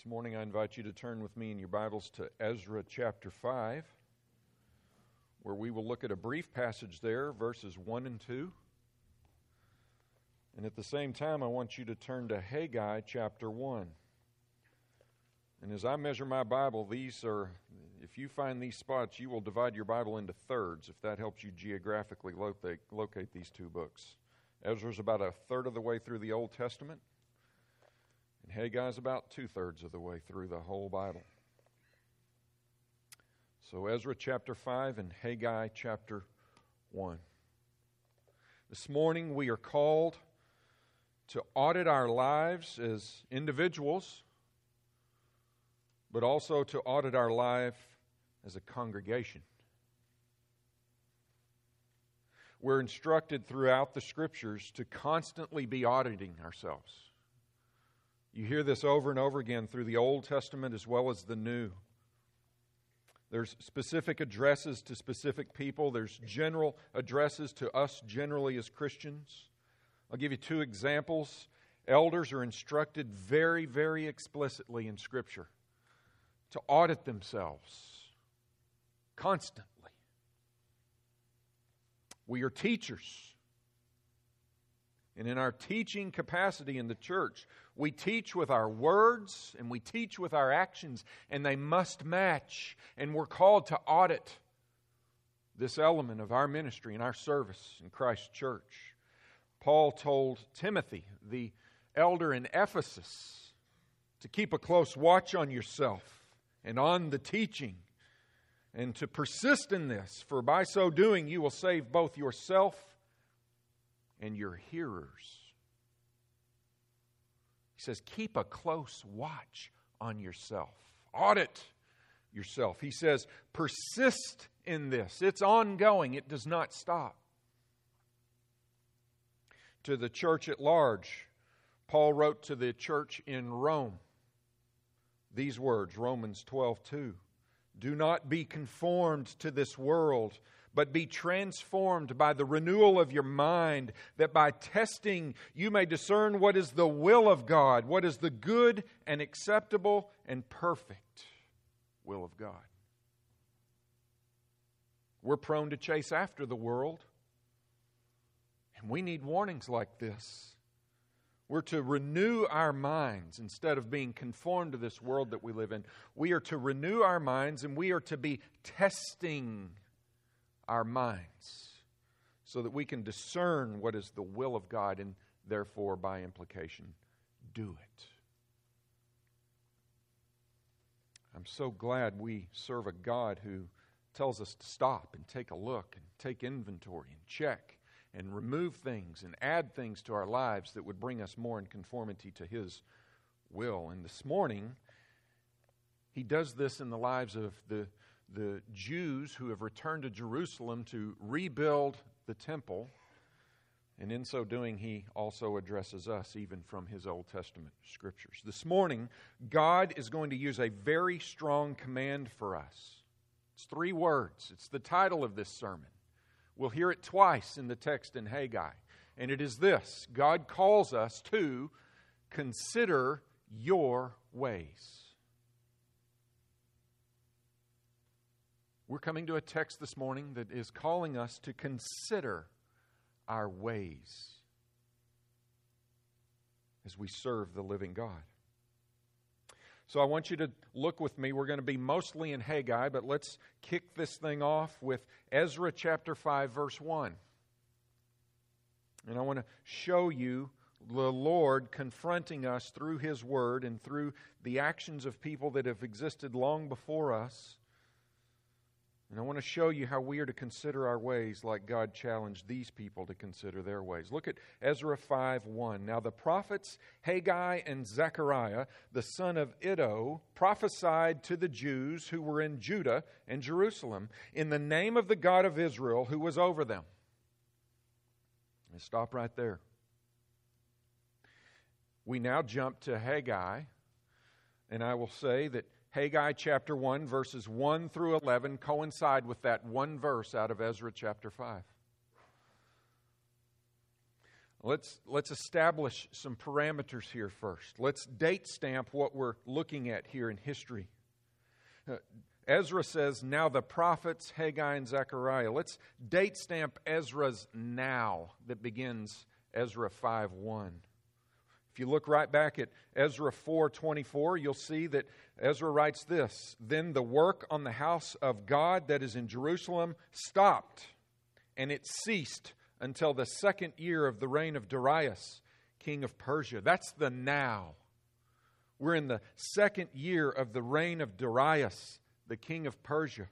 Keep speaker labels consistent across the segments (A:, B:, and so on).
A: This morning, I invite you to turn with me in your Bibles to Ezra chapter 5, where we will look at a brief passage there, verses 1 and 2. And at the same time, I want you to turn to Haggai chapter 1. And as I measure my Bible, these are, if you find these spots, you will divide your Bible into thirds, if that helps you geographically locate, locate these two books. Ezra's about a third of the way through the Old Testament, Haggai's about two thirds of the way through the whole Bible. So, Ezra chapter 5 and Haggai chapter 1. This morning we are called to audit our lives as individuals, but also to audit our life as a congregation. We're instructed throughout the scriptures to constantly be auditing ourselves. You hear this over and over again through the Old Testament as well as the New. There's specific addresses to specific people, there's general addresses to us generally as Christians. I'll give you two examples. Elders are instructed very, very explicitly in Scripture to audit themselves constantly. We are teachers. And in our teaching capacity in the church, we teach with our words and we teach with our actions, and they must match. And we're called to audit this element of our ministry and our service in Christ's church. Paul told Timothy, the elder in Ephesus, to keep a close watch on yourself and on the teaching, and to persist in this, for by so doing you will save both yourself and your hearers. He says, keep a close watch on yourself, audit yourself. He says, persist in this. It's ongoing, it does not stop. To the church at large, Paul wrote to the church in Rome these words Romans 12 2. Do not be conformed to this world but be transformed by the renewal of your mind, that by testing you may discern what is the will of God, what is the good and acceptable and perfect will of God. We're prone to chase after the world, and we need warnings like this. We're to renew our minds instead of being conformed to this world that we live in. We are to renew our minds and we are to be testing our minds so that we can discern what is the will of God and therefore, by implication, do it. I'm so glad we serve a God who tells us to stop and take a look and take inventory and check and remove things and add things to our lives that would bring us more in conformity to His will. And this morning, He does this in the lives of the the Jews who have returned to Jerusalem to rebuild the temple. And in so doing, he also addresses us, even from his Old Testament scriptures. This morning, God is going to use a very strong command for us. It's three words, it's the title of this sermon. We'll hear it twice in the text in Haggai. And it is this God calls us to consider your ways. We're coming to a text this morning that is calling us to consider our ways as we serve the living God. So I want you to look with me. We're going to be mostly in Haggai, but let's kick this thing off with Ezra chapter 5, verse 1. And I want to show you the Lord confronting us through His Word and through the actions of people that have existed long before us and I want to show you how we are to consider our ways like God challenged these people to consider their ways. Look at Ezra 5 1. Now the prophets Haggai and Zechariah, the son of Iddo, prophesied to the Jews who were in Judah and Jerusalem in the name of the God of Israel who was over them. stop right there. We now jump to Haggai, and I will say that Haggai chapter 1, verses 1 through 11 coincide with that one verse out of Ezra chapter 5. Let's, let's establish some parameters here first. Let's date stamp what we're looking at here in history. Uh, Ezra says, Now the prophets, Haggai and Zechariah. Let's date stamp Ezra's now that begins Ezra 5 1. If you look right back at Ezra 4:24, you'll see that Ezra writes this, "Then the work on the house of God that is in Jerusalem stopped, and it ceased until the second year of the reign of Darius, king of Persia." That's the now. We're in the second year of the reign of Darius, the king of Persia.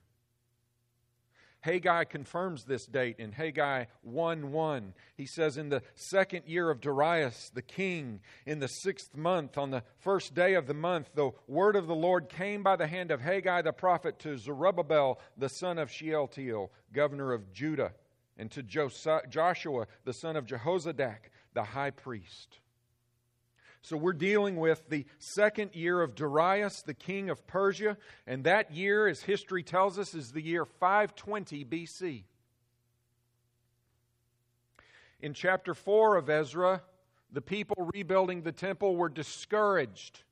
A: Haggai confirms this date in Haggai 1 1. He says, In the second year of Darius the king, in the sixth month, on the first day of the month, the word of the Lord came by the hand of Haggai the prophet to Zerubbabel, the son of Shealtiel, governor of Judah, and to Joshua, the son of Jehozadak, the high priest. So we're dealing with the second year of Darius, the king of Persia, and that year, as history tells us, is the year 520 BC. In chapter 4 of Ezra, the people rebuilding the temple were discouraged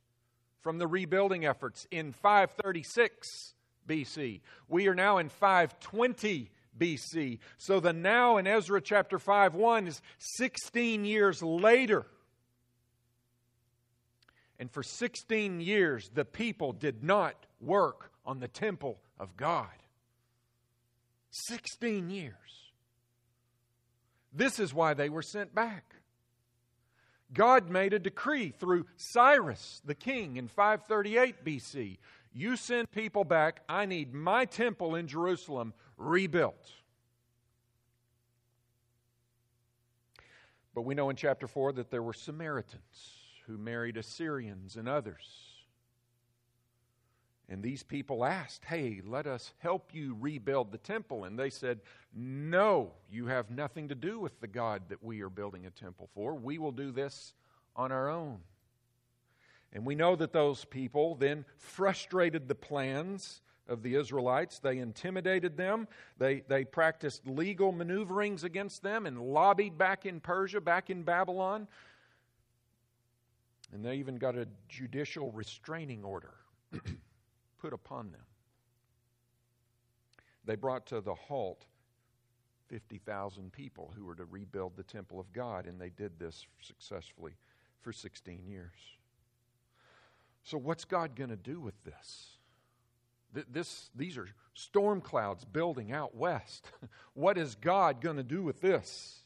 A: from the rebuilding efforts in 536 BC. We are now in 520 BC. So the now in Ezra chapter 5 1 is 16 years later and for 16 years, the people did not work on the temple of God. 16 years. This is why they were sent back. God made a decree through Cyrus the king in 538 BC. You send people back. I need my temple in Jerusalem rebuilt. But we know in chapter 4 that there were Samaritans who married Assyrians and others. And these people asked, Hey, let us help you rebuild the temple. And they said, No, you have nothing to do with the God that we are building a temple for. We will do this on our own. And we know that those people then frustrated the plans of the Israelites. They intimidated them. They, they practiced legal maneuverings against them and lobbied back in Persia, back in Babylon and they even got a judicial restraining order put upon them. They brought to the halt 50,000 people who were to rebuild the temple of God, and they did this successfully for 16 years. So, what's God going to do with this? This, these are storm clouds building out west. what is God going to do with this?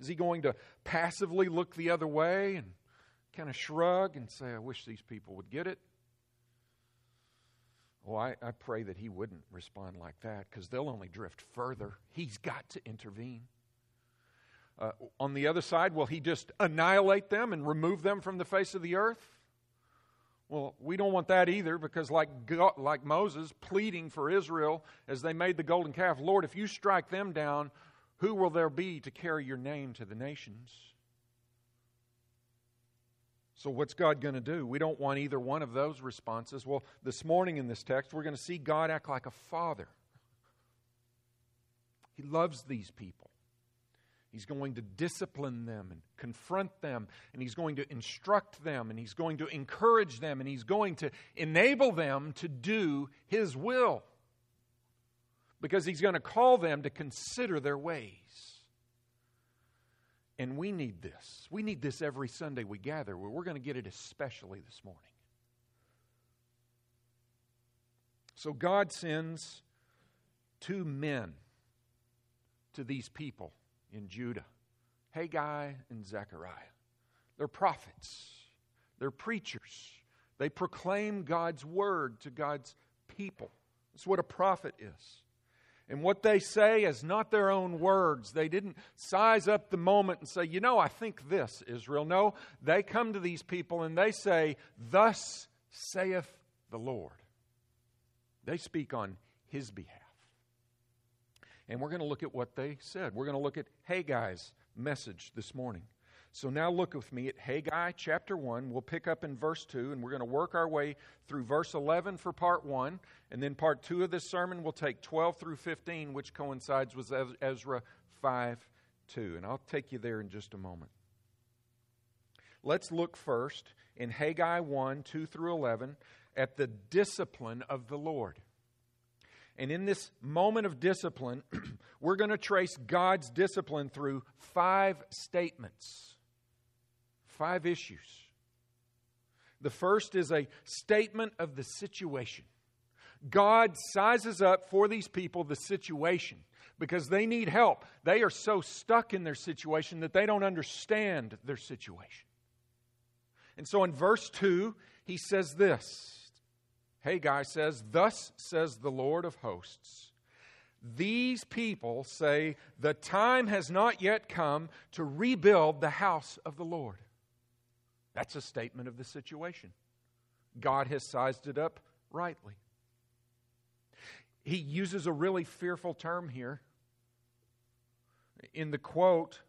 A: Is he going to passively look the other way and kind of shrug and say, I wish these people would get it. Well, I, I pray that he wouldn't respond like that because they'll only drift further. He's got to intervene. Uh, on the other side, will he just annihilate them and remove them from the face of the earth? Well, we don't want that either because, like, God, like Moses pleading for Israel as they made the golden calf, Lord, if you strike them down, who will there be to carry your name to the nations? So, what's God going to do? We don't want either one of those responses. Well, this morning in this text, we're going to see God act like a father. He loves these people. He's going to discipline them and confront them, and he's going to instruct them, and he's going to encourage them, and he's going to enable them to do his will. Because he's going to call them to consider their ways. And we need this. We need this every Sunday we gather. We're going to get it especially this morning. So God sends two men to these people in Judah Haggai and Zechariah. They're prophets, they're preachers. They proclaim God's word to God's people. That's what a prophet is. And what they say is not their own words. They didn't size up the moment and say, you know, I think this, Israel. No, they come to these people and they say, Thus saith the Lord. They speak on his behalf. And we're going to look at what they said. We're going to look at Haggai's message this morning. So now look with me at Haggai chapter 1. We'll pick up in verse 2, and we're going to work our way through verse 11 for part 1. And then part 2 of this sermon will take 12 through 15, which coincides with Ezra 5 2. And I'll take you there in just a moment. let's look first in Haggai 1 2 through 11 at the discipline of the Lord. And in this moment of discipline, we're going to trace God's discipline through five statements, five issues. The first is a statement of the situation. God sizes up for these people the situation because they need help. They are so stuck in their situation that they don't understand their situation. And so in verse 2, he says this Haggai says, Thus says the Lord of hosts. These people say, The time has not yet come to rebuild the house of the Lord. That's a statement of the situation. God has sized it up rightly. He uses a really fearful term here. In the quote,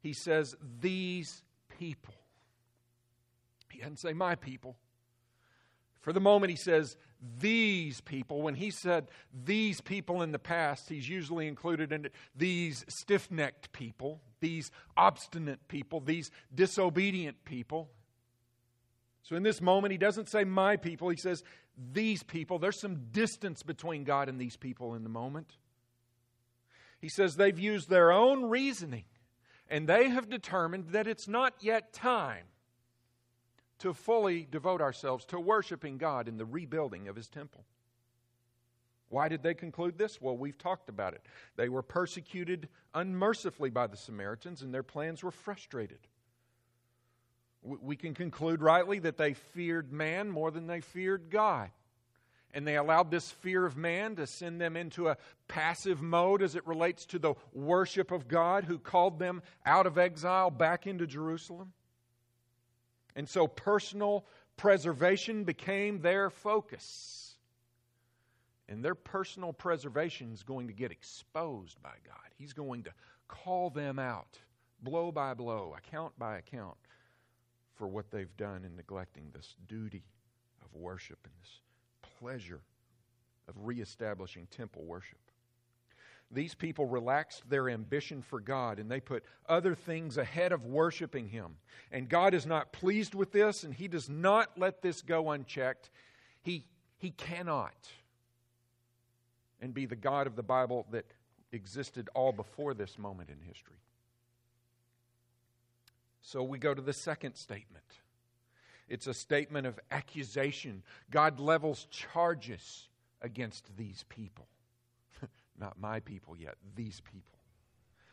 A: he says, These people. He doesn't say, My people. For the moment, he says, these people. When he said these people in the past, he's usually included in it. these stiff necked people, these obstinate people, these disobedient people. So in this moment, he doesn't say my people, he says these people. There's some distance between God and these people in the moment. He says they've used their own reasoning and they have determined that it's not yet time to fully devote ourselves to worshiping God in the rebuilding of His temple. Why did they conclude this? Well, we've talked about it. They were persecuted unmercifully by the Samaritans, and their plans were frustrated. We can conclude rightly that they feared man more than they feared God. And they allowed this fear of man to send them into a passive mode as it relates to the worship of God who called them out of exile back into Jerusalem. And so personal preservation became their focus. And their personal preservation is going to get exposed by God. He's going to call them out, blow by blow, account by account, for what they've done in neglecting this duty of worship and this pleasure of reestablishing temple worship these people relaxed their ambition for God and they put other things ahead of worshiping Him. And God is not pleased with this and He does not let this go unchecked. He, he cannot and be the God of the Bible that existed all before this moment in history. So we go to the second statement. It's a statement of accusation. God levels charges against these people. Not my people yet, these people.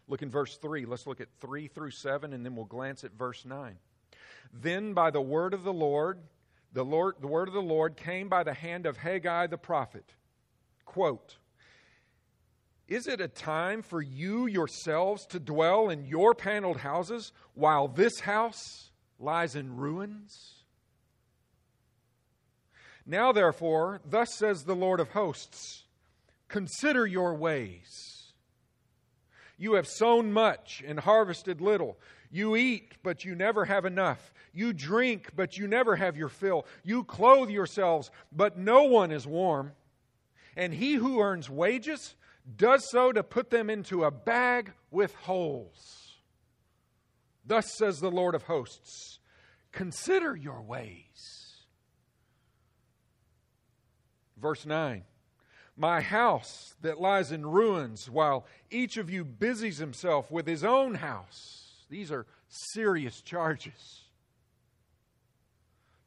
A: Look in verse 3. Let's look at 3 through 7, and then we'll glance at verse 9. Then by the word of the Lord, the, Lord, the word of the Lord came by the hand of Haggai the prophet. Quote, Is it a time for you yourselves to dwell in your paneled houses while this house lies in ruins? Now, therefore, thus says the Lord of hosts Consider your ways. You have sown much and harvested little. You eat, but you never have enough. You drink, but you never have your fill. You clothe yourselves, but no one is warm. And he who earns wages does so to put them into a bag with holes. Thus says the Lord of hosts Consider your ways. Verse 9 my house that lies in ruins, while each of you busies himself with his own house. These are serious charges.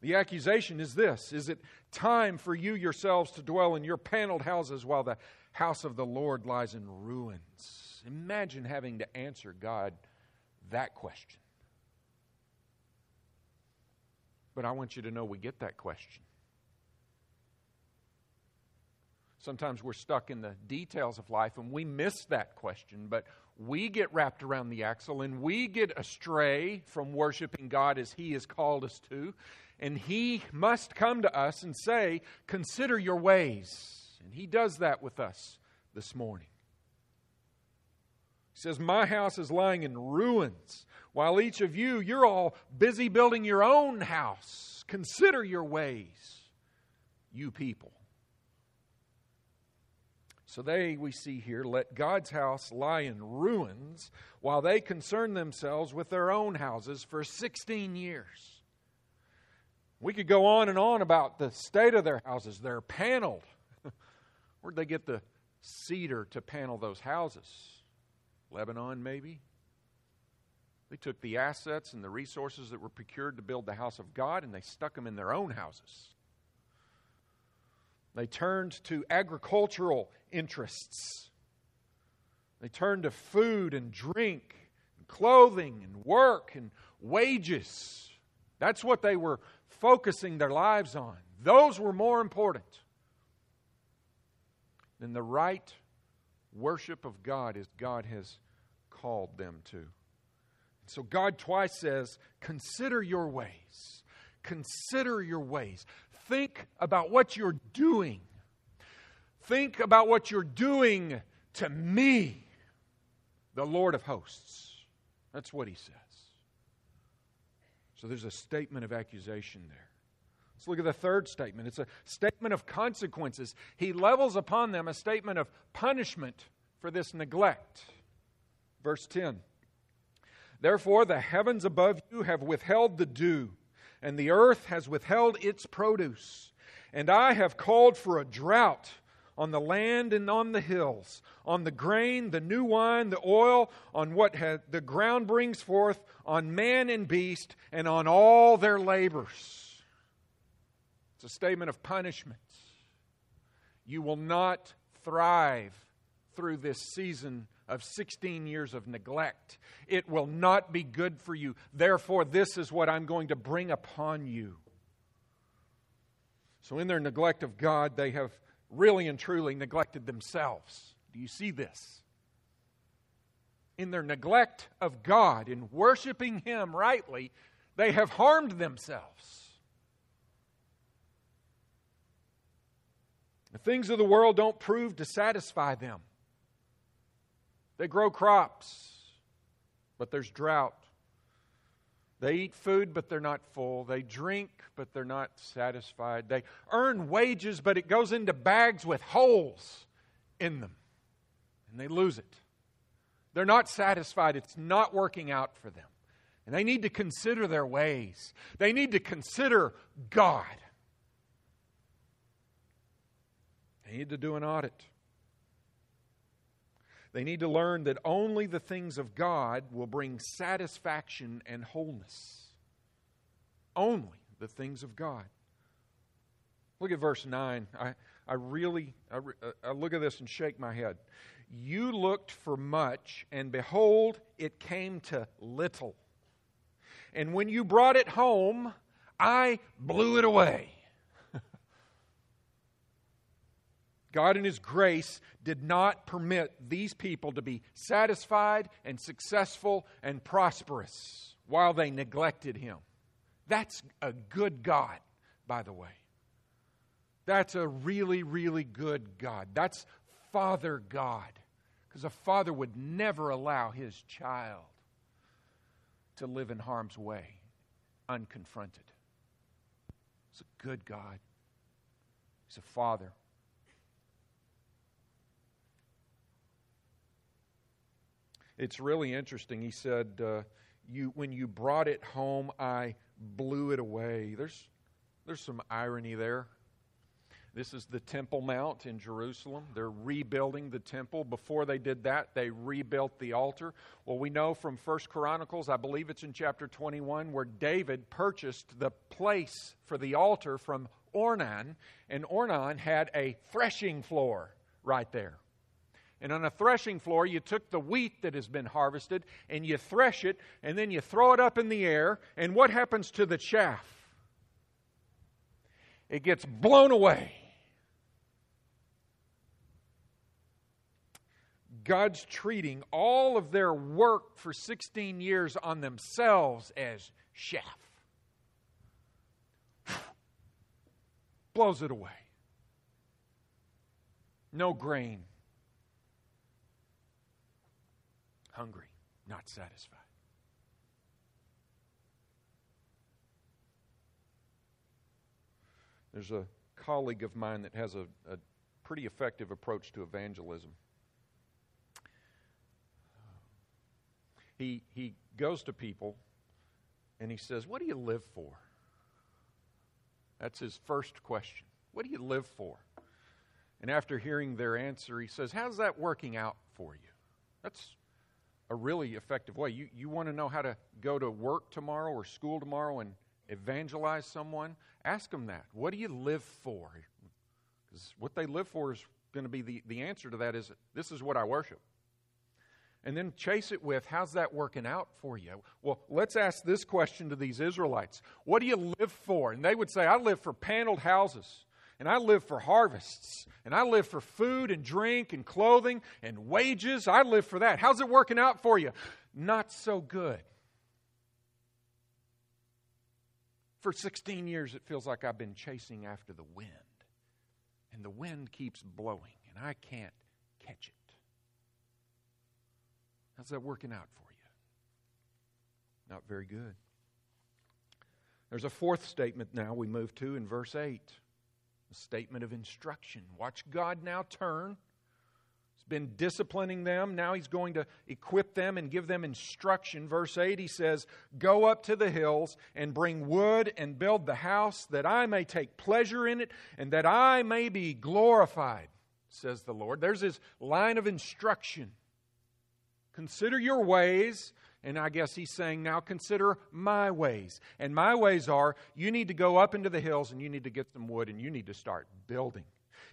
A: The accusation is this Is it time for you yourselves to dwell in your paneled houses while the house of the Lord lies in ruins? Imagine having to answer God that question. But I want you to know we get that question. Sometimes we're stuck in the details of life and we miss that question, but we get wrapped around the axle and we get astray from worshiping God as He has called us to. And He must come to us and say, Consider your ways. And He does that with us this morning. He says, My house is lying in ruins, while each of you, you're all busy building your own house. Consider your ways, you people. So they, we see here, let God's house lie in ruins while they concern themselves with their own houses for 16 years. We could go on and on about the state of their houses. They're paneled. Where'd they get the cedar to panel those houses? Lebanon, maybe? They took the assets and the resources that were procured to build the house of God and they stuck them in their own houses. They turned to agricultural interests. They turned to food and drink, and clothing and work and wages. That's what they were focusing their lives on. Those were more important than the right worship of God as God has called them to. So God twice says, Consider your ways. Consider your ways. Think about what you're doing. Think about what you're doing to me, the Lord of hosts. That's what he says. So there's a statement of accusation there. Let's look at the third statement. It's a statement of consequences. He levels upon them a statement of punishment for this neglect. Verse 10 Therefore, the heavens above you have withheld the dew and the earth has withheld its produce. And I have called for a drought on the land and on the hills, on the grain, the new wine, the oil, on what the ground brings forth, on man and beast, and on all their labors. It's a statement of punishment. You will not thrive through this season of 16 years of neglect. It will not be good for you. Therefore, this is what I'm going to bring upon you. So, in their neglect of God, they have really and truly neglected themselves. Do you see this? In their neglect of God, in worshiping Him rightly, they have harmed themselves. The things of the world don't prove to satisfy them. They grow crops, but there's drought. They eat food, but they're not full. They drink, but they're not satisfied. They earn wages, but it goes into bags with holes in them, and they lose it. They're not satisfied. It's not working out for them. And they need to consider their ways, they need to consider God. They need to do an audit. They need to learn that only the things of God will bring satisfaction and wholeness. Only the things of God. Look at verse 9. I, I really I, I uh, uh, look at this and shake my head. You looked for much, and behold, it came to little. And when you brought it home, I blew it away. God, in His grace, did not permit these people to be satisfied and successful and prosperous while they neglected Him. That's a good God, by the way. That's a really, really good God. That's Father God. Because a father would never allow his child to live in harm's way unconfronted. He's a good God. He's a father. It's really interesting. He said, uh, you, When you brought it home, I blew it away. There's, there's some irony there. This is the Temple Mount in Jerusalem. They're rebuilding the temple. Before they did that, they rebuilt the altar. Well, we know from First Chronicles, I believe it's in chapter 21, where David purchased the place for the altar from Ornan, and Ornan had a threshing floor right there. And on a threshing floor, you took the wheat that has been harvested and you thresh it, and then you throw it up in the air. And what happens to the chaff? It gets blown away. God's treating all of their work for 16 years on themselves as chaff. Blows it away. No grain hungry, not satisfied. There's a colleague of mine that has a, a pretty effective approach to evangelism. He, he goes to people and he says, What do you live for? That's his first question. What do you live for? And after hearing their answer, he says, How's that working out for you? That's a really effective way. You, you want to know how to go to work tomorrow or school tomorrow and evangelize someone? Ask them that. What do you live for? Because what they live for is going to be the, the answer to that is this is what I worship. And then chase it with, how's that working out for you? Well, let's ask this question to these Israelites What do you live for? And they would say, I live for paneled houses and I live for harvests, and I live for food and drink and clothing and wages. I live for that. How's it working out for you? Not so good. For 16 years, it feels like I've been chasing after the wind, and the wind keeps blowing, and I can't catch it. How's that working out for you? Not very good. There's a fourth statement now we move to in verse 8 a statement of instruction. Watch God now turn. He's been disciplining them. Now he's going to equip them and give them instruction. Verse 8, he says, Go up to the hills and bring wood and build the house that I may take pleasure in it and that I may be glorified, says the Lord. There's his line of instruction. Consider your ways and I guess he's saying, now consider my ways. And my ways are you need to go up into the hills and you need to get some wood and you need to start building.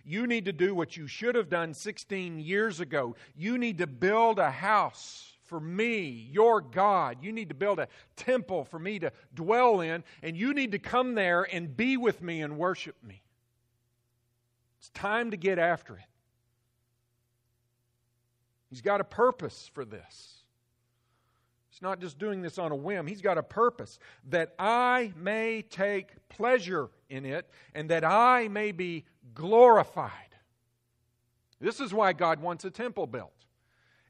A: You need to do what you should have done 16 years ago. You need to build a house for me, your God. You need to build a temple for me to dwell in, and you need to come there and be with me and worship me. It's time to get after it. He's got a purpose for this. Not just doing this on a whim. He's got a purpose that I may take pleasure in it and that I may be glorified. This is why God wants a temple built.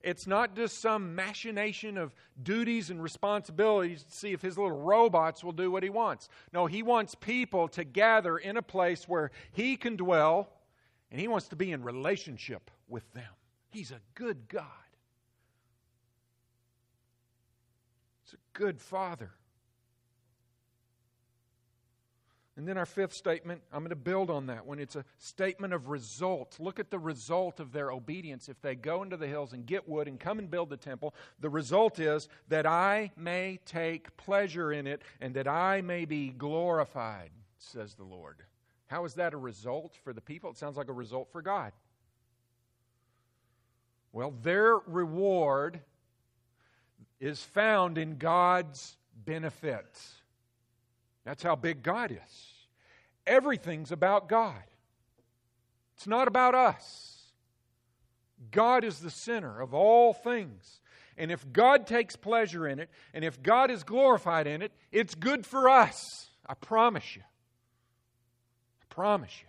A: It's not just some machination of duties and responsibilities to see if his little robots will do what he wants. No, he wants people to gather in a place where he can dwell and he wants to be in relationship with them. He's a good God. He's a good father. And then our fifth statement, I'm going to build on that one. It's a statement of result. Look at the result of their obedience. If they go into the hills and get wood and come and build the temple, the result is that I may take pleasure in it and that I may be glorified, says the Lord. How is that a result for the people? It sounds like a result for God. Well, their reward is found in God's benefits. That's how big God is. Everything's about God, it's not about us. God is the center of all things. And if God takes pleasure in it, and if God is glorified in it, it's good for us. I promise you. I promise you.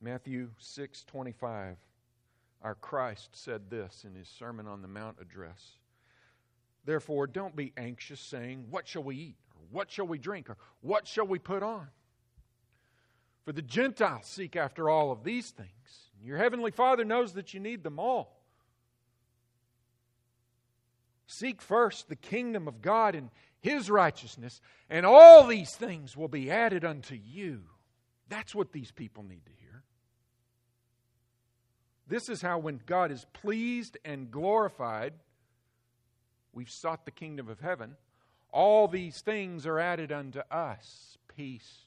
A: Matthew 6 25. Our Christ said this in his Sermon on the Mount address. Therefore, don't be anxious, saying, What shall we eat? Or what shall we drink? Or what shall we put on? For the Gentiles seek after all of these things. Your heavenly Father knows that you need them all. Seek first the kingdom of God and his righteousness, and all these things will be added unto you. That's what these people need to hear. This is how, when God is pleased and glorified, we've sought the kingdom of heaven. All these things are added unto us peace,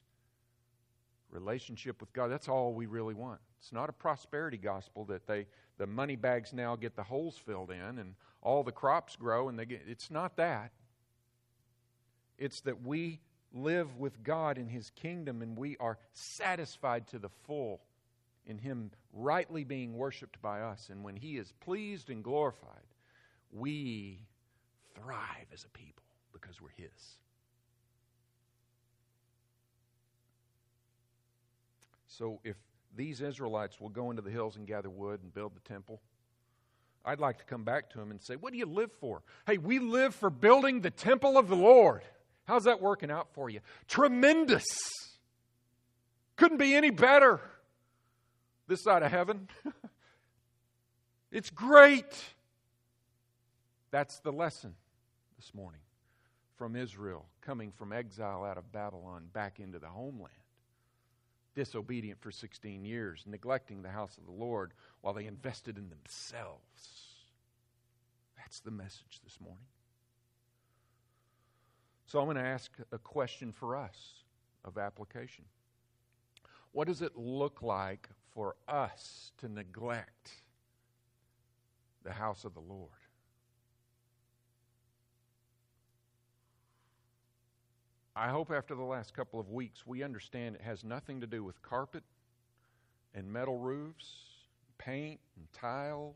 A: relationship with God. That's all we really want. It's not a prosperity gospel that they the money bags now get the holes filled in and all the crops grow and they get it's not that. It's that we live with God in his kingdom and we are satisfied to the full in Him rightly being worshiped by us. And when He is pleased and glorified, we thrive as a people because we're His. So if these Israelites will go into the hills and gather wood and build the temple, I'd like to come back to them and say, What do you live for? Hey, we live for building the temple of the Lord. How's that working out for you? Tremendous. Couldn't be any better this side of heaven. it's great. That's the lesson this morning from Israel coming from exile out of Babylon back into the homeland. Disobedient for 16 years, neglecting the house of the Lord while they invested in themselves. That's the message this morning. So I'm going to ask a question for us of application. What does it look like for us to neglect the house of the Lord? I hope after the last couple of weeks we understand it has nothing to do with carpet and metal roofs, paint and tile.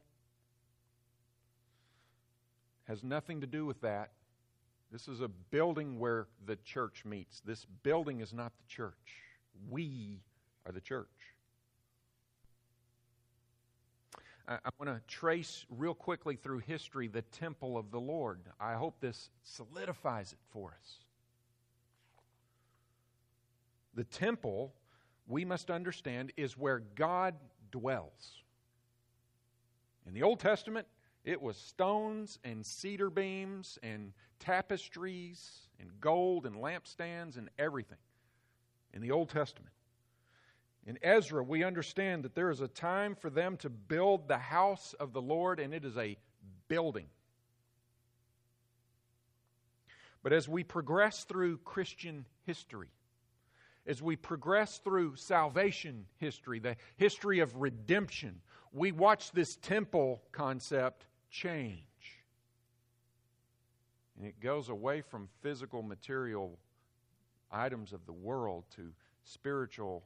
A: Has nothing to do with that. This is a building where the church meets. This building is not the church. We are the church. I, want to trace real quickly through history the temple of the Lord. I hope this solidifies it for us. The temple, we must understand, is where God dwells. In the Old Testament, it was stones and cedar beams and tapestries and gold and lampstands and everything in the Old Testament. In Ezra, we understand that there is a time for them to build the house of the Lord, and it is a building. But as we progress through Christian history, as we progress through salvation history, the history of redemption, we watch this temple concept change. And it goes away from physical, material items of the world to spiritual,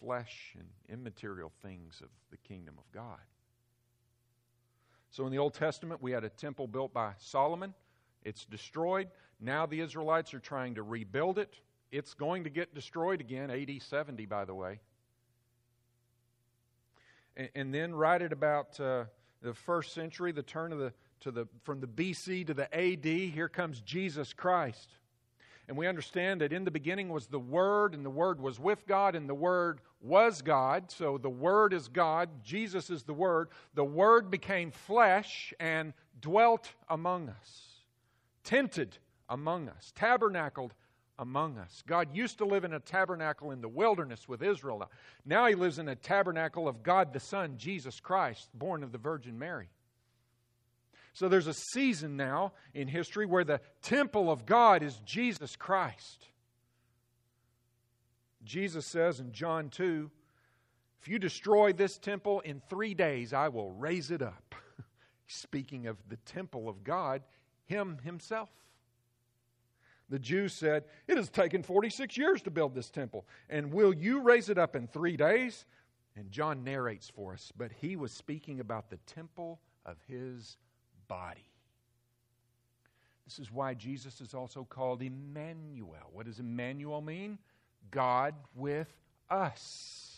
A: flesh, and immaterial things of the kingdom of God. So in the Old Testament, we had a temple built by Solomon. It's destroyed. Now the Israelites are trying to rebuild it. It's going to get destroyed again, AD 70, by the way. And, and then, right at about uh, the first century, the turn of the, to the, from the BC to the AD, here comes Jesus Christ. And we understand that in the beginning was the Word, and the Word was with God, and the Word was God. So the Word is God, Jesus is the Word. The Word became flesh and dwelt among us, tented among us, tabernacled among us. God used to live in a tabernacle in the wilderness with Israel. Now he lives in a tabernacle of God the Son, Jesus Christ, born of the Virgin Mary. So there's a season now in history where the temple of God is Jesus Christ. Jesus says in John 2 if you destroy this temple in three days, I will raise it up. Speaking of the temple of God, Him Himself. The Jews said, It has taken 46 years to build this temple, and will you raise it up in three days? And John narrates for us, but he was speaking about the temple of his body. This is why Jesus is also called Emmanuel. What does Emmanuel mean? God with us.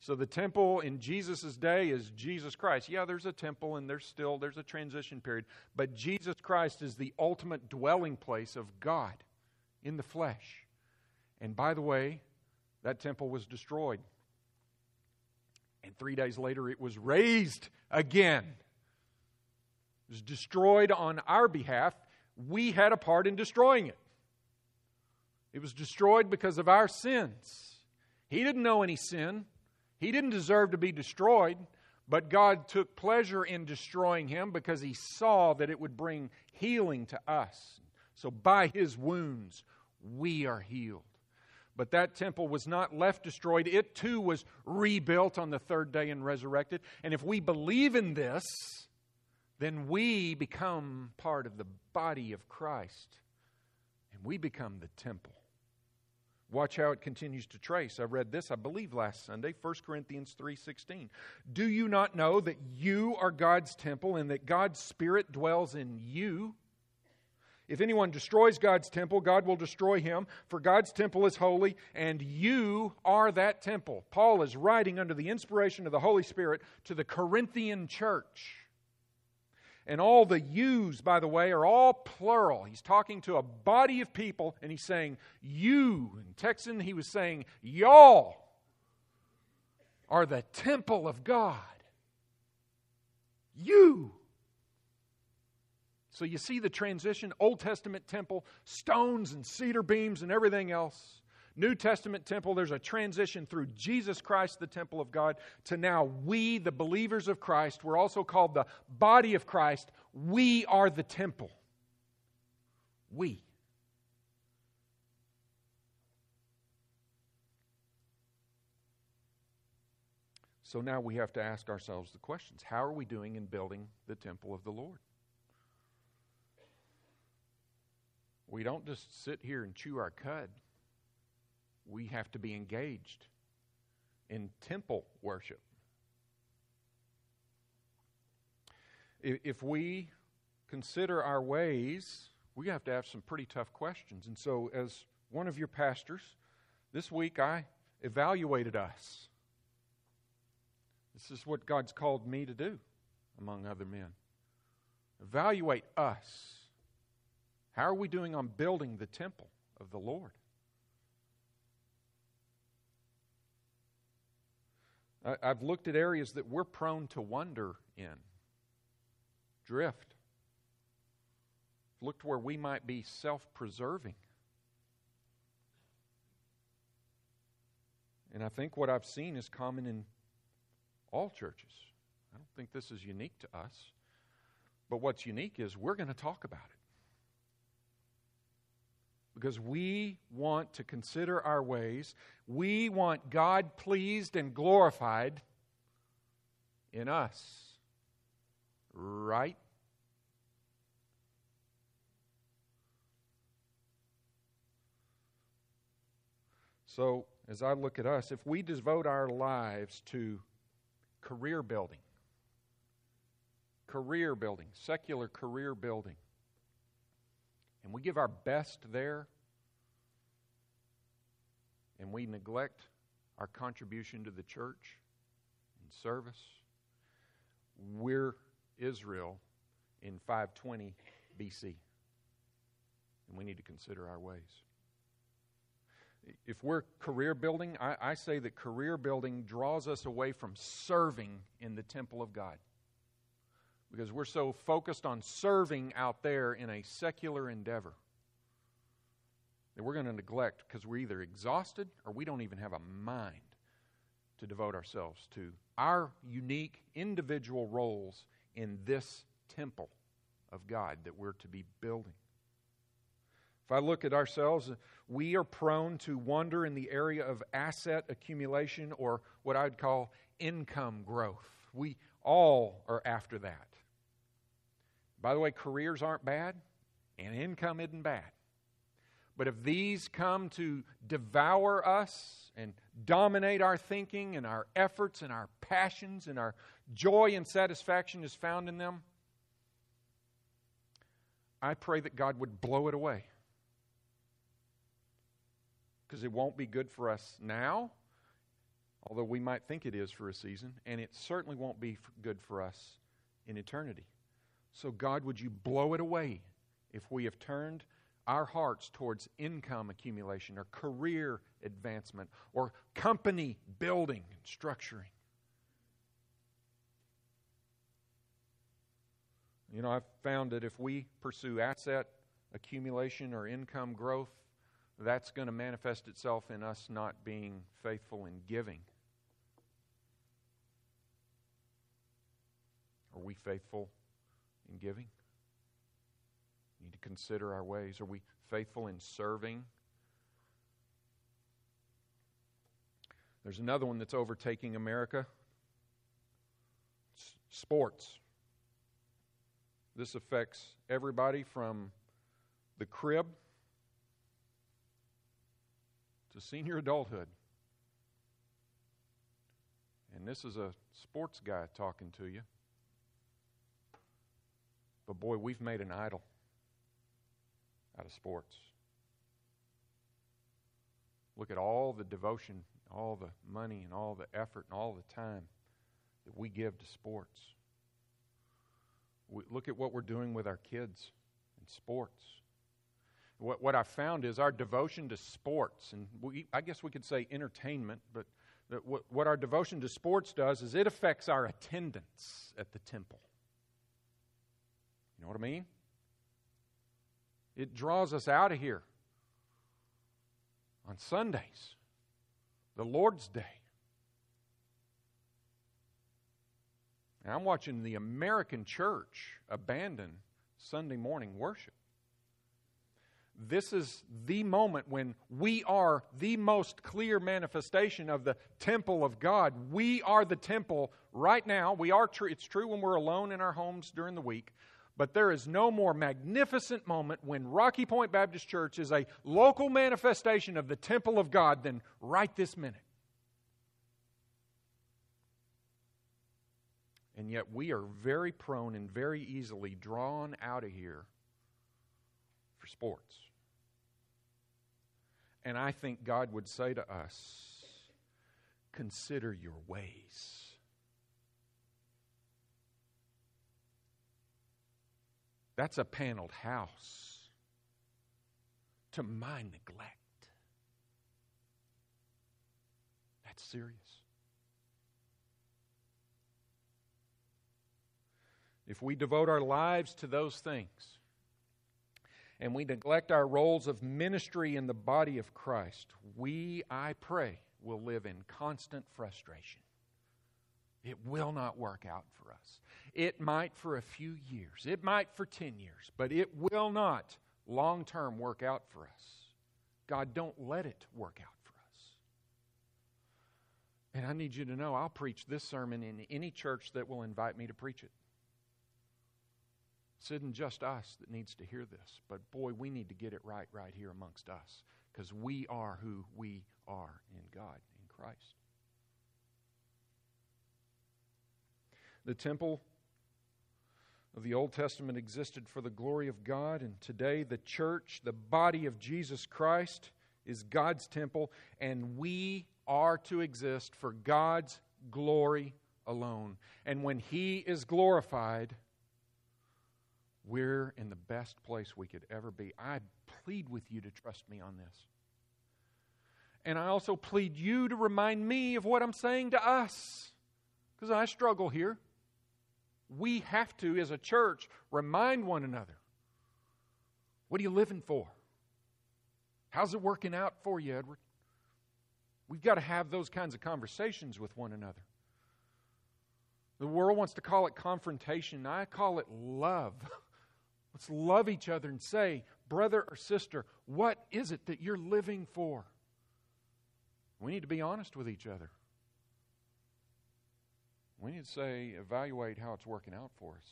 A: So the temple in Jesus' day is Jesus Christ. Yeah, there's a temple and there's still there's a transition period, but Jesus Christ is the ultimate dwelling place of God in the flesh. And by the way, that temple was destroyed. And 3 days later it was raised again. Was destroyed on our behalf. We had a part in destroying it. It was destroyed because of our sins. He didn't know any sin. He didn't deserve to be destroyed, but God took pleasure in destroying him because he saw that it would bring healing to us. So by his wounds, we are healed. But that temple was not left destroyed. It too was rebuilt on the third day and resurrected. And if we believe in this, then we become part of the body of Christ. And we become the temple. Watch how it continues to trace. I read this, I believe, last Sunday, 1 Corinthians 3.16. Do you not know that you are God's temple and that God's Spirit dwells in you? If anyone destroys God's temple, God will destroy him, for God's temple is holy, and you are that temple. Paul is writing under the inspiration of the Holy Spirit to the Corinthian church. And all the yous, by the way, are all plural. He's talking to a body of people and he's saying, You. In Texan, he was saying, Y'all are the temple of God. You. So you see the transition Old Testament temple, stones and cedar beams and everything else. New Testament temple, there's a transition through Jesus Christ, the temple of God, to now we, the believers of Christ. We're also called the body of Christ. We are the temple. We. So now we have to ask ourselves the questions How are we doing in building the temple of the Lord? We don't just sit here and chew our cud. We have to be engaged in temple worship. If we consider our ways, we have to have some pretty tough questions. And so, as one of your pastors, this week I evaluated us. This is what God's called me to do, among other men. Evaluate us. How are we doing on building the temple of the Lord? I've looked at areas that we're prone to wander in, drift. Looked where we might be self preserving. And I think what I've seen is common in all churches. I don't think this is unique to us. But what's unique is we're going to talk about it. Because we want to consider our ways. We want God pleased and glorified in us. Right? So, as I look at us, if we devote our lives to career building, career building, secular career building, and we give our best there, and we neglect our contribution to the church and service, we're Israel in 520 BC. And we need to consider our ways if we're career building, I, I, say that career building draws us away from serving in the temple of God. Because we're so focused on serving out there in a secular endeavor that we're going to neglect because we're either exhausted or we don't even have a mind to devote ourselves to our unique individual roles in this temple of God that we're to be building. If I look at ourselves, we are prone to wander in the area of asset accumulation or what I'd call income growth. We all are after that. By the way, careers aren't bad, and income isn't bad. But if these come to devour us and dominate our thinking and our efforts and our passions and our joy and satisfaction is found in them, I pray that God would blow it away because it won't be good for us now, although we might think it is for a season, and it certainly won't be good for us in eternity. So, God, would you blow it away if we have turned our hearts towards income accumulation or career advancement or company building and structuring? You know, I've found that if we pursue asset accumulation or income growth, that's going to manifest itself in us not being faithful in giving. Are we faithful in giving? We need to consider our ways. Are we faithful in serving? There's another one that's overtaking America sports. This affects everybody from the crib to senior adulthood. And this is a sports guy talking to you. But boy, we've made an idol out of sports. Look at all the devotion, all the money, and all the effort, and all the time that we give to sports. We look at what we're doing with our kids in sports. What, what I found is our devotion to sports, and we, I guess we could say entertainment, but what, what our devotion to sports does is it affects our attendance at the temple. You know what I mean? It draws us out of here on Sundays, the Lord's Day. And I'm watching the American church abandon Sunday morning worship. This is the moment when we are the most clear manifestation of the temple of God. We are the temple right now. We are true. It's true when we're alone in our homes during the week, but there is no more magnificent moment when Rocky Point Baptist Church is a local manifestation of the temple of God than right this minute. And yet we are very prone and very easily drawn out of here for sports. And I think God would say to us, consider your ways. That's a paneled house to my neglect. That's serious. If we devote our lives to those things and we neglect our roles of ministry in the body of Christ, we, I pray, will live in constant frustration. It will not work out for us. It might for a few years, it might for 10 years, but it will not long term work out for us. God, don't let it work out for us. And I need you to know I'll preach this sermon in any church that will invite me to preach it. It isn't just us that needs to hear this, but boy, we need to get it right right here amongst us because we are who we are in God, in Christ. The temple of the Old Testament existed for the glory of God, and today the church, the body of Jesus Christ, is God's temple, and we are to exist for God's glory alone. And when He is glorified, we're in the best place we could ever be. I plead with you to trust me on this. And I also plead you to remind me of what I'm saying to us, because I struggle here. We have to, as a church, remind one another what are you living for? How's it working out for you, Edward? We've got to have those kinds of conversations with one another. The world wants to call it confrontation. I call it love. Let's love each other and say, brother or sister, what is it that you're living for? We need to be honest with each other. We need to say, evaluate how it's working out for us,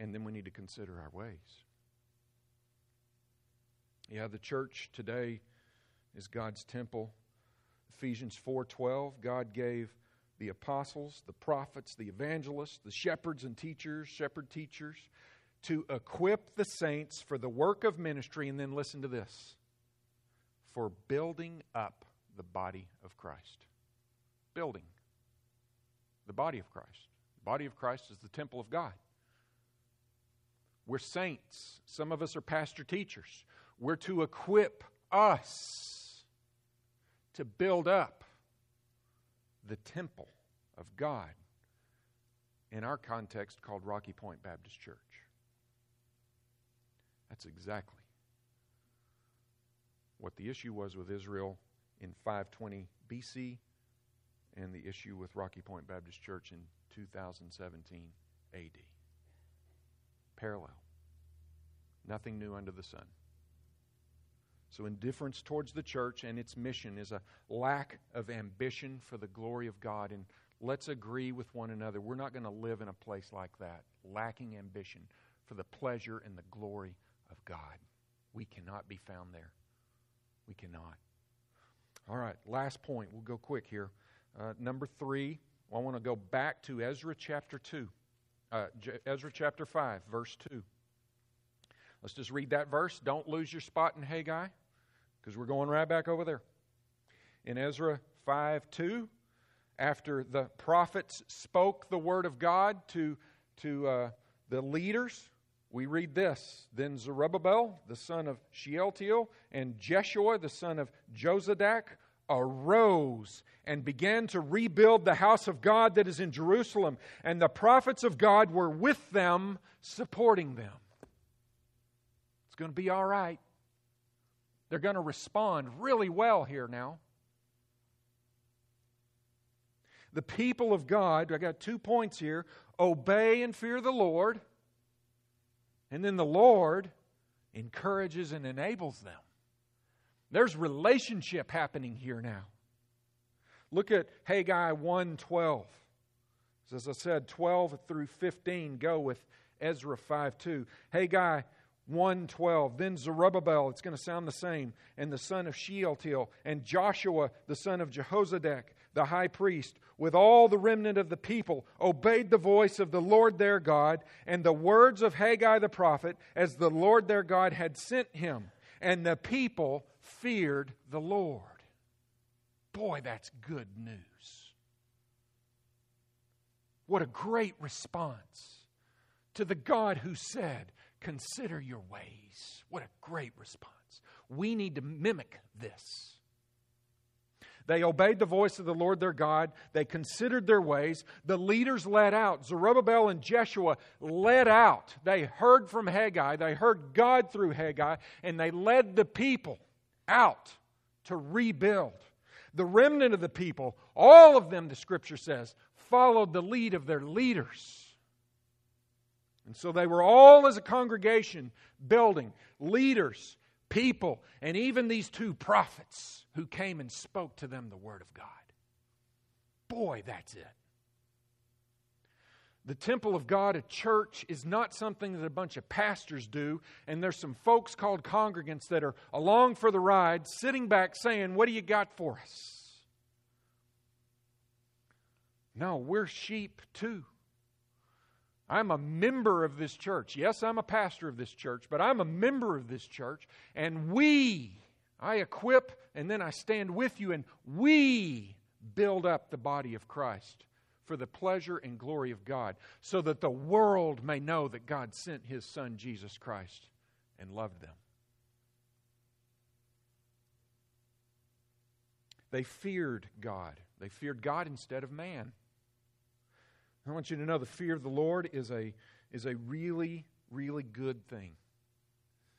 A: and then we need to consider our ways. Yeah, the church today is God's temple. Ephesians 4:12, God gave the apostles, the prophets, the evangelists, the shepherds and teachers, shepherd teachers, to equip the saints for the work of ministry, and then listen to this for building up the body of Christ. Building the body of Christ. The body of Christ is the temple of God. We're saints. Some of us are pastor teachers. We're to equip us to build up the temple of God in our context called Rocky Point Baptist Church. That's exactly what the issue was with Israel in 520 BC and the issue with Rocky Point Baptist Church in 2017 AD. Parallel. Nothing new under the sun. So, indifference towards the church and its mission is a lack of ambition for the glory of God. And let's agree with one another. We're not going to live in a place like that, lacking ambition for the pleasure and the glory of God. We cannot be found there. We cannot. All right, last point. We'll go quick here. Uh, number three, I want to go back to Ezra chapter 2, uh, Ezra chapter 5, verse 2. Let's just read that verse. Don't lose your spot in Haggai, because we're going right back over there. In Ezra 5 2, after the prophets spoke the word of God to, to uh, the leaders, we read this Then Zerubbabel, the son of Shealtiel, and Jeshua, the son of Jozadak, arose and began to rebuild the house of God that is in Jerusalem. And the prophets of God were with them, supporting them. It's going to be all right. They're going to respond really well here now. The people of God, I got two points here obey and fear the Lord. And then the Lord encourages and enables them. There's relationship happening here now. Look at Haggai 1:12. As I said, 12 through 15 go with Ezra 5 2. Haggai 112. Then Zerubbabel, it's going to sound the same, and the son of Shealtiel, and Joshua, the son of Jehozadak, the high priest, with all the remnant of the people, obeyed the voice of the Lord their God and the words of Haggai the prophet, as the Lord their God had sent him. And the people feared the Lord. Boy, that's good news. What a great response to the God who said, Consider your ways. What a great response. We need to mimic this. They obeyed the voice of the Lord their God. They considered their ways. The leaders led out. Zerubbabel and Jeshua led out. They heard from Haggai. They heard God through Haggai, and they led the people out to rebuild. The remnant of the people, all of them, the scripture says, followed the lead of their leaders. And so they were all as a congregation building, leaders, people, and even these two prophets who came and spoke to them the Word of God. Boy, that's it. The temple of God, a church, is not something that a bunch of pastors do, and there's some folks called congregants that are along for the ride, sitting back saying, What do you got for us? No, we're sheep too. I'm a member of this church. Yes, I'm a pastor of this church, but I'm a member of this church. And we, I equip and then I stand with you, and we build up the body of Christ for the pleasure and glory of God, so that the world may know that God sent his Son, Jesus Christ, and loved them. They feared God. They feared God instead of man. I want you to know the fear of the Lord is a, is a really, really good thing.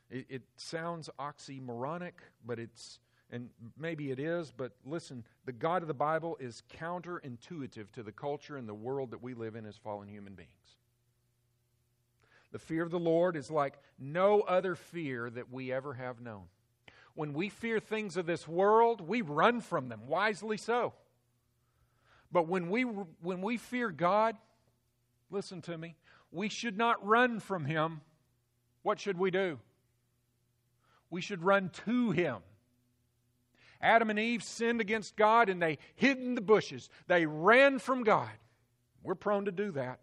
A: It, it sounds oxymoronic, but it's, and maybe it is, but listen, the God of the Bible is counterintuitive to the culture and the world that we live in as fallen human beings. The fear of the Lord is like no other fear that we ever have known. When we fear things of this world, we run from them, wisely so. But when we, when we fear God, listen to me, we should not run from Him. What should we do? We should run to Him. Adam and Eve sinned against God and they hid in the bushes. They ran from God. We're prone to do that.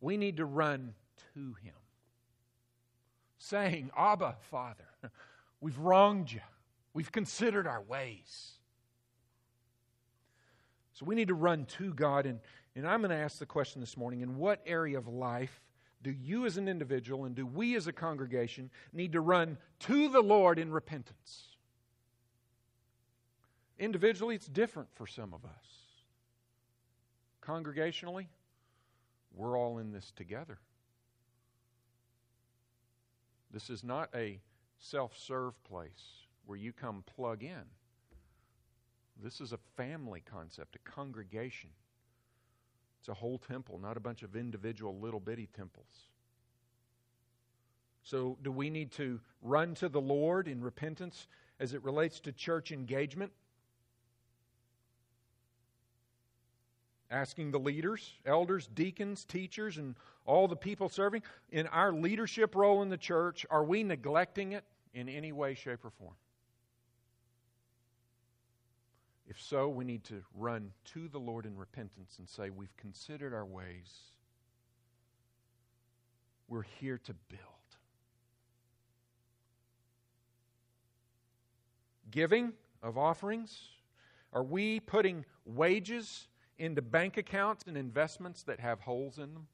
A: We need to run to Him, saying, Abba, Father, we've wronged you. We've considered our ways. So we need to run to God. And, and I'm going to ask the question this morning in what area of life do you as an individual and do we as a congregation need to run to the Lord in repentance? Individually, it's different for some of us. Congregationally, we're all in this together. This is not a self serve place where you come plug in. This is a family concept, a congregation. It's a whole temple, not a bunch of individual little bitty temples. So, do we need to run to the Lord in repentance as it relates to church engagement? Asking the leaders, elders, deacons, teachers, and all the people serving in our leadership role in the church, are we neglecting it in any way, shape, or form? If so, we need to run to the Lord in repentance and say, We've considered our ways. We're here to build. Giving of offerings. Are we putting wages into bank accounts and investments that have holes in them?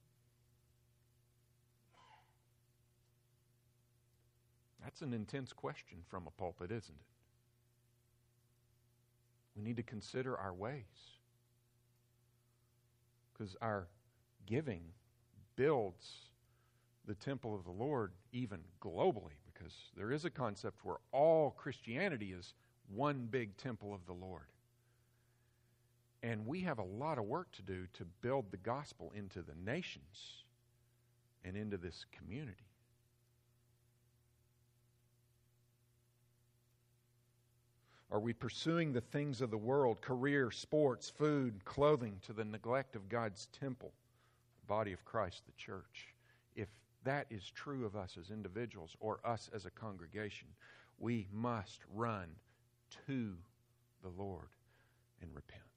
A: That's an intense question from a pulpit, isn't it? We need to consider our ways. Because our giving builds the temple of the Lord even globally, because there is a concept where all Christianity is one big temple of the Lord. And we have a lot of work to do to build the gospel into the nations and into this community. Are we pursuing the things of the world, career, sports, food, clothing, to the neglect of God's temple, the body of Christ, the church? If that is true of us as individuals or us as a congregation, we must run to the Lord and repent.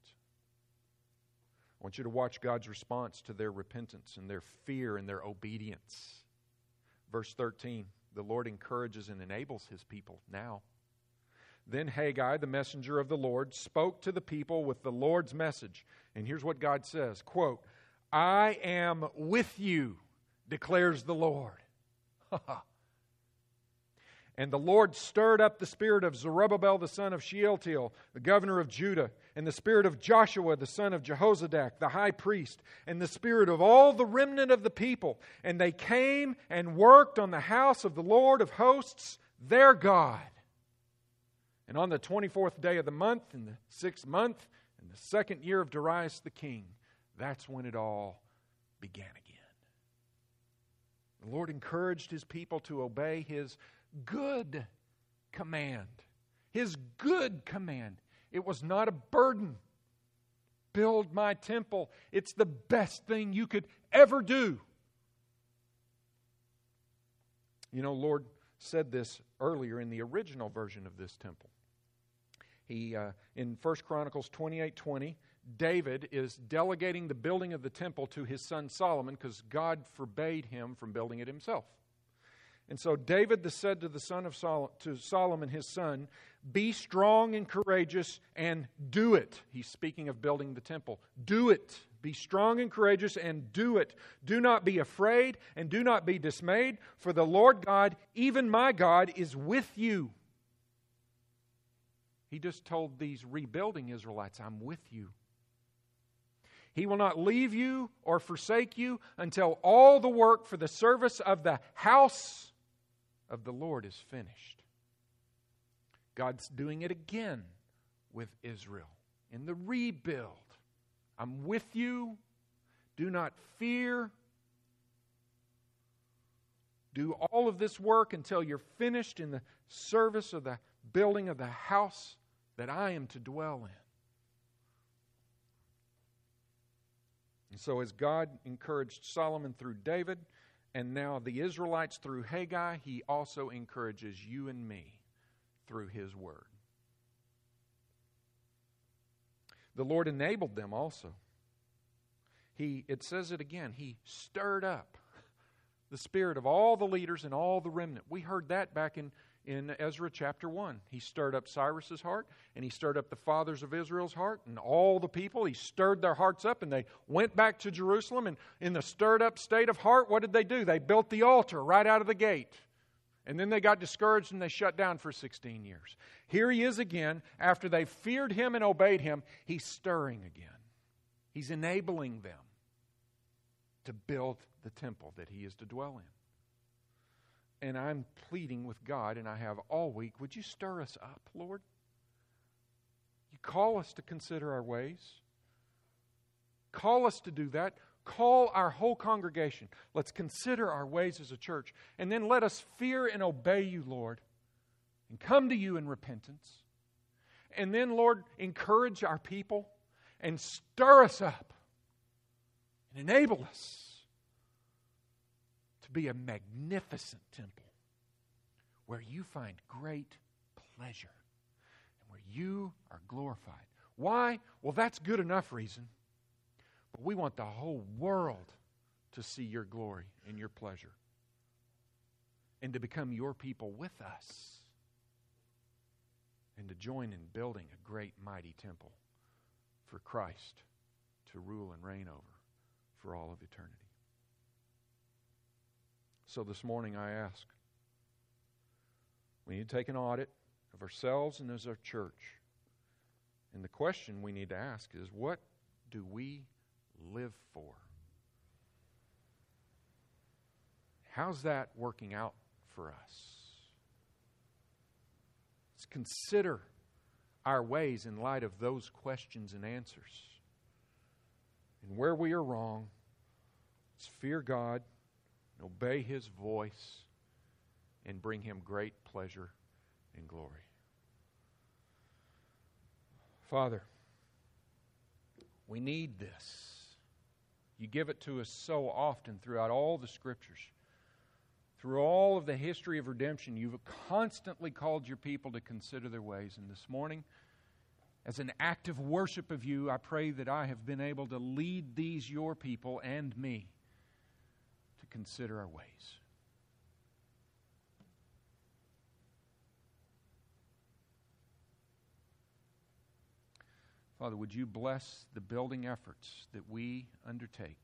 A: I want you to watch God's response to their repentance and their fear and their obedience. Verse 13 the Lord encourages and enables his people now. Then Haggai, the messenger of the Lord, spoke to the people with the Lord's message. And here's what God says quote, I am with you, declares the Lord. And the Lord stirred up the spirit of Zerubbabel the son of Shealtiel, the governor of Judah, and the spirit of Joshua the son of Jehozadak, the high priest, and the spirit of all the remnant of the people. And they came and worked on the house of the Lord of hosts, their God. And on the 24th day of the month, in the sixth month, in the second year of Darius the king, that's when it all began again. The Lord encouraged his people to obey his good command. His good command. It was not a burden. Build my temple. It's the best thing you could ever do. You know, Lord said this earlier in the original version of this temple. He uh, in 1 Chronicles 28 20, David is delegating the building of the temple to his son Solomon because God forbade him from building it himself. And so David said to the son of Sol- to Solomon his son, "Be strong and courageous and do it." He's speaking of building the temple. Do it. Be strong and courageous and do it. Do not be afraid and do not be dismayed, for the Lord God, even my God, is with you. He just told these rebuilding Israelites, I'm with you. He will not leave you or forsake you until all the work for the service of the house of the Lord is finished. God's doing it again with Israel in the rebuild. I'm with you. Do not fear. Do all of this work until you're finished in the service of the building of the house that I am to dwell in. And so, as God encouraged Solomon through David, and now the Israelites through Haggai, he also encourages you and me through his word. The Lord enabled them also. He, it says it again, he stirred up the spirit of all the leaders and all the remnant. We heard that back in in Ezra chapter 1. He stirred up Cyrus's heart, and he stirred up the fathers of Israel's heart, and all the people. He stirred their hearts up, and they went back to Jerusalem. And in the stirred up state of heart, what did they do? They built the altar right out of the gate. And then they got discouraged and they shut down for 16 years. Here he is again. After they feared him and obeyed him, he's stirring again. He's enabling them to build the temple that he is to dwell in and I'm pleading with God, and I have all week, would you stir us up, Lord? You call us to consider our ways. Call us to do that. Call our whole congregation. Let's consider our ways as a church. And then let us fear and obey you, Lord, and come to you in repentance. And then, Lord, encourage our people and stir us up and enable us be a magnificent temple where you find great pleasure and where you are glorified. Why? Well, that's good enough reason. But we want the whole world to see your glory and your pleasure and to become your people with us and to join in building a great, mighty temple for Christ to rule and reign over for all of eternity. So this morning I ask We need to take an audit of ourselves and as our church. And the question we need to ask is what do we live for? How's that working out for us? Let's consider our ways in light of those questions and answers. And where we are wrong, let's fear God, obey His voice, and bring Him great pleasure and glory. Father, we need this. You give it to us so often throughout all the scriptures. Through all of the history of redemption, you've constantly called your people to consider their ways. And this morning, as an act of worship of you, I pray that I have been able to lead these, your people, and me, consider our ways. Father, would you bless the building efforts that we undertake?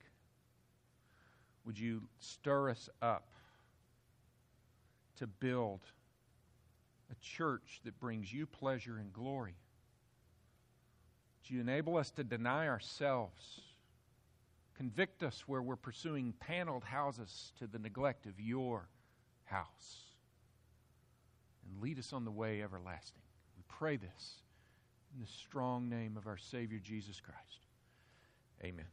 A: Would you stir us up to build a church that brings you pleasure and glory? Would you enable us to deny ourselves? Convict us where we're pursuing paneled houses to the neglect of your house. And lead us on the way everlasting. We pray this in the strong name of our Savior Jesus Christ. Amen.